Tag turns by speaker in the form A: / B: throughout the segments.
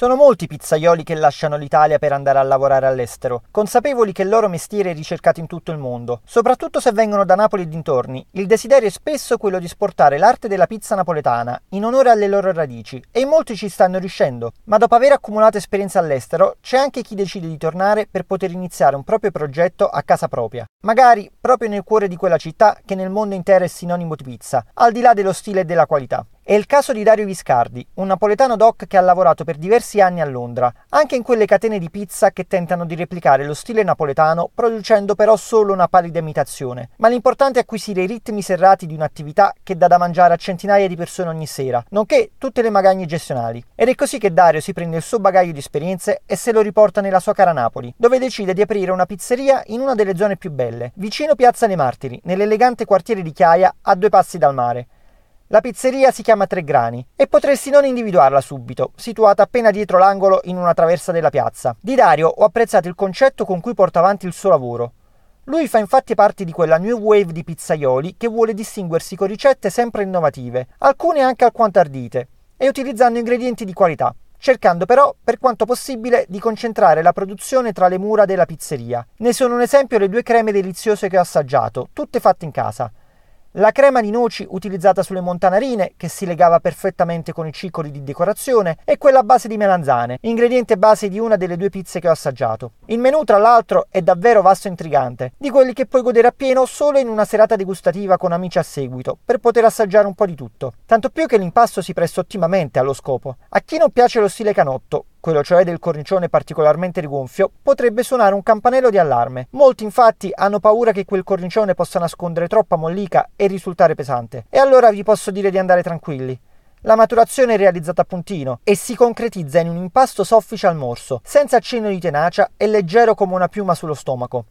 A: Sono molti pizzaioli che lasciano l'Italia per andare a lavorare all'estero, consapevoli che il loro mestiere è ricercato in tutto il mondo. Soprattutto se vengono da Napoli e dintorni, il desiderio è spesso quello di esportare l'arte della pizza napoletana in onore alle loro radici e molti ci stanno riuscendo. Ma dopo aver accumulato esperienza all'estero, c'è anche chi decide di tornare per poter iniziare un proprio progetto a casa propria. Magari proprio nel cuore di quella città che nel mondo intero è sinonimo di pizza, al di là dello stile e della qualità. È il caso di Dario Viscardi, un napoletano doc che ha lavorato per diversi anni a Londra, anche in quelle catene di pizza che tentano di replicare lo stile napoletano, producendo però solo una pallida imitazione. Ma l'importante è acquisire i ritmi serrati di un'attività che dà da mangiare a centinaia di persone ogni sera, nonché tutte le magagne gestionali. Ed è così che Dario si prende il suo bagaglio di esperienze e se lo riporta nella sua cara Napoli, dove decide di aprire una pizzeria in una delle zone più belle, vicino Piazza dei Martiri, nell'elegante quartiere di Chiaia, a due passi dal mare. La pizzeria si chiama Tre Grani e potresti non individuarla subito, situata appena dietro l'angolo in una traversa della piazza. Di Dario ho apprezzato il concetto con cui porta avanti il suo lavoro. Lui fa infatti parte di quella new wave di pizzaioli che vuole distinguersi con ricette sempre innovative, alcune anche alquanto ardite, e utilizzando ingredienti di qualità, cercando però, per quanto possibile, di concentrare la produzione tra le mura della pizzeria. Ne sono un esempio le due creme deliziose che ho assaggiato, tutte fatte in casa. La crema di noci utilizzata sulle montanarine, che si legava perfettamente con i ciccoli di decorazione, e quella a base di melanzane, ingrediente base di una delle due pizze che ho assaggiato. Il menù, tra l'altro, è davvero vasto e intrigante, di quelli che puoi godere appieno solo in una serata degustativa con amici a seguito, per poter assaggiare un po' di tutto. Tanto più che l'impasto si presta ottimamente allo scopo. A chi non piace lo stile canotto, quello cioè del cornicione particolarmente rigonfio, potrebbe suonare un campanello di allarme. Molti infatti hanno paura che quel cornicione possa nascondere troppa mollica e risultare pesante. E allora vi posso dire di andare tranquilli. La maturazione è realizzata a puntino e si concretizza in un impasto soffice al morso, senza accenno di tenacia e leggero come una piuma sullo stomaco.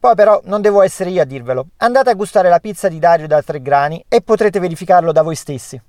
A: Poi però non devo essere io a dirvelo. Andate a gustare la pizza di Dario da tre grani e potrete verificarlo da voi stessi.